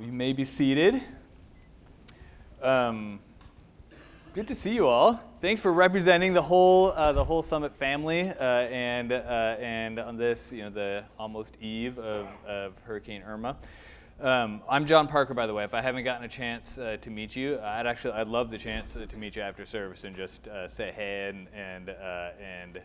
you may be seated. Um, good to see you all. Thanks for representing the whole uh, the whole summit family, uh, and uh, and on this, you know, the almost eve of, of Hurricane Irma. Um, I'm John Parker, by the way. If I haven't gotten a chance uh, to meet you, I'd actually I'd love the chance to meet you after service and just uh, say hey and and uh, and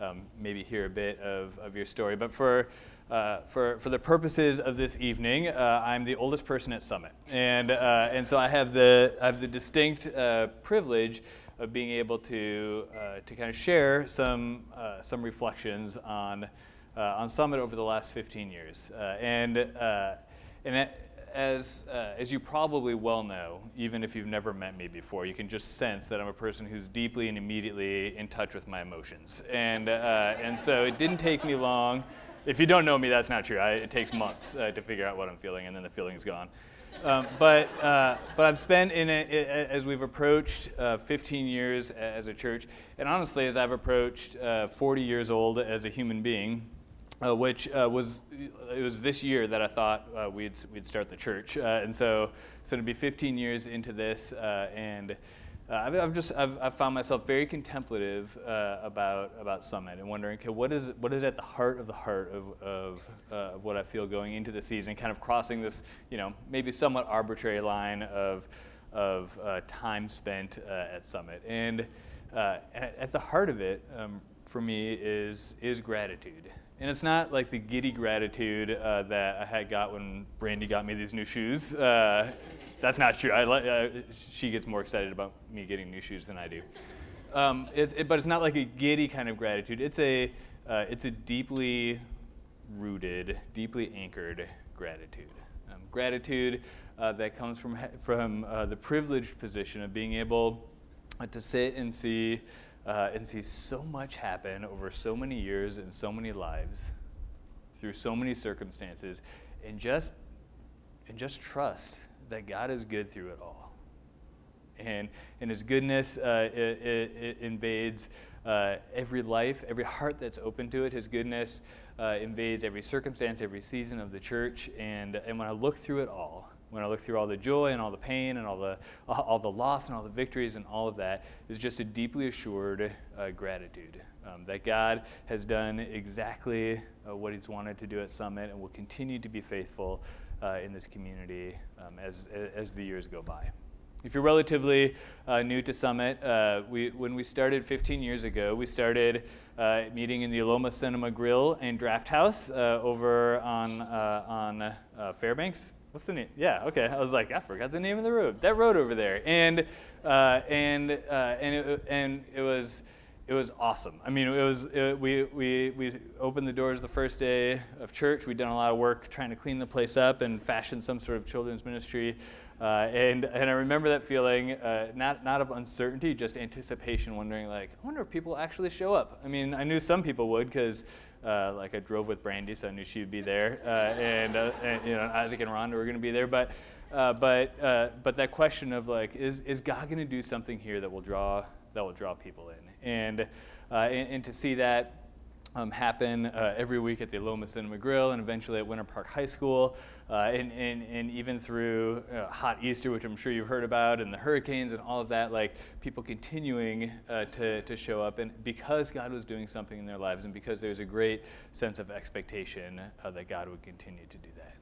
um, maybe hear a bit of, of your story. But for uh, for, for the purposes of this evening, uh, I'm the oldest person at Summit. And, uh, and so I have the, I have the distinct uh, privilege of being able to, uh, to kind of share some, some reflections on, on Summit over the last 15 years. and and as, as you probably well know, even if you've never met me before, you can just sense that I'm a person who's deeply and immediately in touch with my emotions. And, and so it didn't take me long if you don't know me, that's not true. I, it takes months uh, to figure out what I'm feeling, and then the feeling's gone. Um, but uh, but I've spent in it, as we've approached uh, 15 years as a church, and honestly, as I've approached uh, 40 years old as a human being, uh, which uh, was it was this year that I thought we'd we'd start the church, and so so to be 15 years into this and uh, I've, I've, just I've, I've, found myself very contemplative uh, about about Summit and wondering, okay, what is what is at the heart of the heart of of, uh, what I feel going into the season, kind of crossing this, you know, maybe somewhat arbitrary line of of uh, time spent uh, at Summit, and, uh, at the heart of it, um, for me, is is gratitude. And it's not like the giddy gratitude that I had got when Brandy got me these new shoes that's not true. I, uh, she gets more excited about me getting new shoes than I do. Um, it, it, but it's not like a giddy kind of gratitude. It's a, uh, it's a deeply rooted, deeply anchored gratitude. Um, gratitude uh, that comes from, from uh, the privileged position of being able uh, to sit and see, uh, and see so much happen over so many years and so many lives through so many circumstances and just, and just trust that God is good through it all. And, and His goodness uh, it, it, it invades uh, every life, every heart that's open to it. His goodness uh, invades every circumstance, every season of the church. And, and when I look through it all, when I look through all the joy and all the pain and all the, all the loss and all the victories and all of that, is just a deeply assured uh, gratitude um, that God has done exactly uh, what He's wanted to do at Summit and will continue to be faithful uh, in this community um, as, as the years go by. If you're relatively uh, new to Summit, uh, we, when we started 15 years ago, we started uh, meeting in the Aloma Cinema Grill and Draft House uh, over on, uh, on uh, Fairbanks. What's the name? Yeah, okay. I was like, I forgot the name of the road. That road over there. And, and, and, it, and it was it was awesome. I mean, it was it, we we we opened the doors the first day of church. We'd done a lot of work trying to clean the place up and fashion some sort of children's ministry. Uh, and and I remember that feeling, uh, not not of uncertainty, just anticipation, wondering like, I wonder if people actually show up. I mean, I knew some people would because. Uh, like I drove with Brandy, so I knew she'd be there, uh, and, uh, and, you know Isaac and Rhonda were going to be there. But uh, but but that question of like, is is God going to do something here that will draw that will draw people in? and, uh, and, and, to see that um, happen uh, every week at the Aloma Cinema Grill and eventually at Winter Park High School, uh, and, and, and even through uh, Hot Easter, which I'm sure you've heard about, and the hurricanes and all of that, like people continuing uh, to, to show up. And because God was doing something in their lives, and because there's a great sense of expectation uh, that God would continue to do that.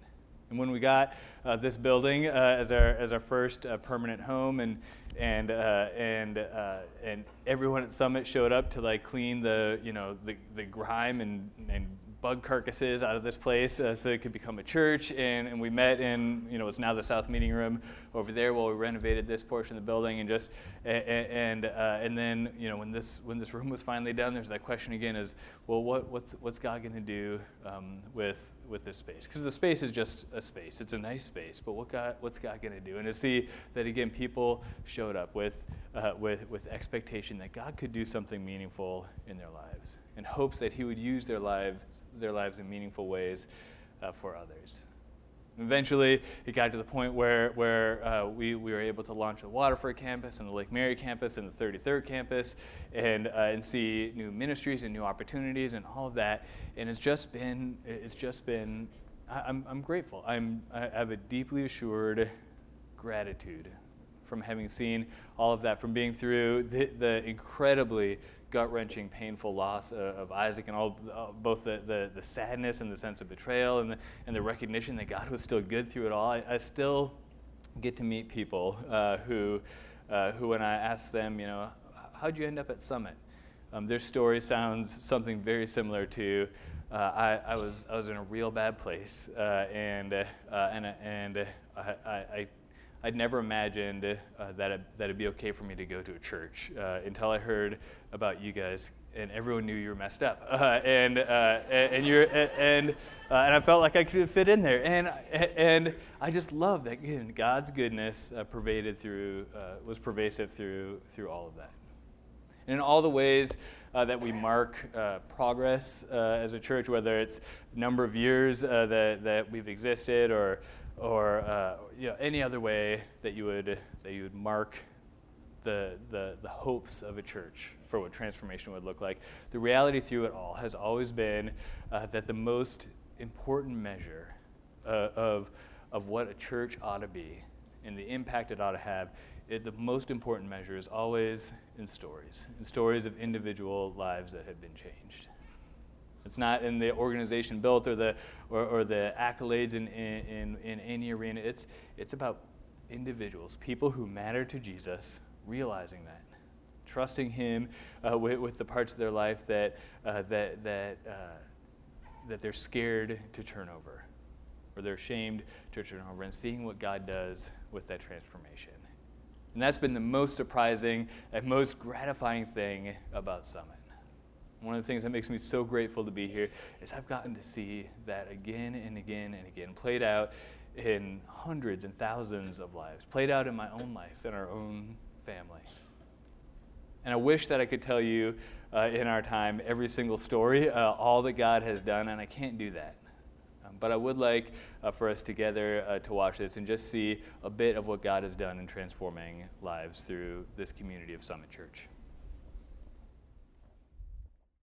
And when we got uh, this building uh, as, our, as our first uh, permanent home, and, and, uh, and, uh, and everyone at Summit showed up to like clean the, you know, the, the grime and, and bug carcasses out of this place uh, so it could become a church. And, and we met in, you know, it's now the South Meeting Room over there while we renovated this portion of the building. And just, and, and, and then, you know, when this, when this room was finally done, there's that question again is, well, what, what's, what's God going to do um, with, with this space? Because the space is just a space. It's a nice space, but what God, what's God going to do? And to see that, again, people showed up with, uh, with, with expectation that God could do something meaningful in their lives and hopes that He would use their lives, their lives in meaningful ways uh, for others. Eventually, it got to the point where, where uh, we, we were able to launch the Waterford campus and the Lake Mary campus and the 33rd campus and, uh, and see new ministries and new opportunities and all of that. And it's just been, it's just been I, I'm, I'm grateful. I'm, I have a deeply assured gratitude from having seen all of that, from being through the, the incredibly gut wrenching, painful loss of, of, Isaac, and all, uh, both the, the, the, sadness and the sense of betrayal, and the, and the recognition that God was still good through it all. I, I still get to meet people uh, who, uh, who, when I ask them, you know, how'd you end up at Summit? Um, their story sounds something very similar to uh, I, I, was, I was in a real bad place, uh, and, uh, and, and I, I, I'd never imagined uh, that, it, that it'd be okay for me to go to a church uh, until I heard about you guys, and everyone knew you were messed up, uh, and, uh, and you're and uh, and I felt like I could fit in there, and and I just love that again, God's goodness uh, pervaded through was pervasive through through all of that, and in all the ways. that we mark progress as a church, whether it's number of years that, that we've existed or or uh, you know, any other way that you would that you would mark the, the, the hopes of a church for what transformation would look like. The reality through it all has always been uh, that the most important measure uh, of, of what a church ought to be and the impact it ought to have, it, the most important measure is always in stories, in stories of individual lives that have been changed. It's not in the organization built or the, or, or the accolades in, in, in any arena. It's, it's about individuals, people who matter to Jesus, realizing that, trusting Him uh, with, with, the parts of their life that, uh, that, that, uh, that they're scared to turn over or they're ashamed to turn over, and seeing what God does with that transformation. And that's been the most surprising and most gratifying thing about Summit. One of the things that makes me so grateful to be here is I've gotten to see that again and again and again played out in hundreds and thousands of lives, played out in my own life, in our own family. And I wish that I could tell you uh, in our time every single story, uh, all that God has done, and I can't do that. Um, but I would like uh, for us together uh, to watch this and just see a bit of what God has done in transforming lives through this community of Summit Church.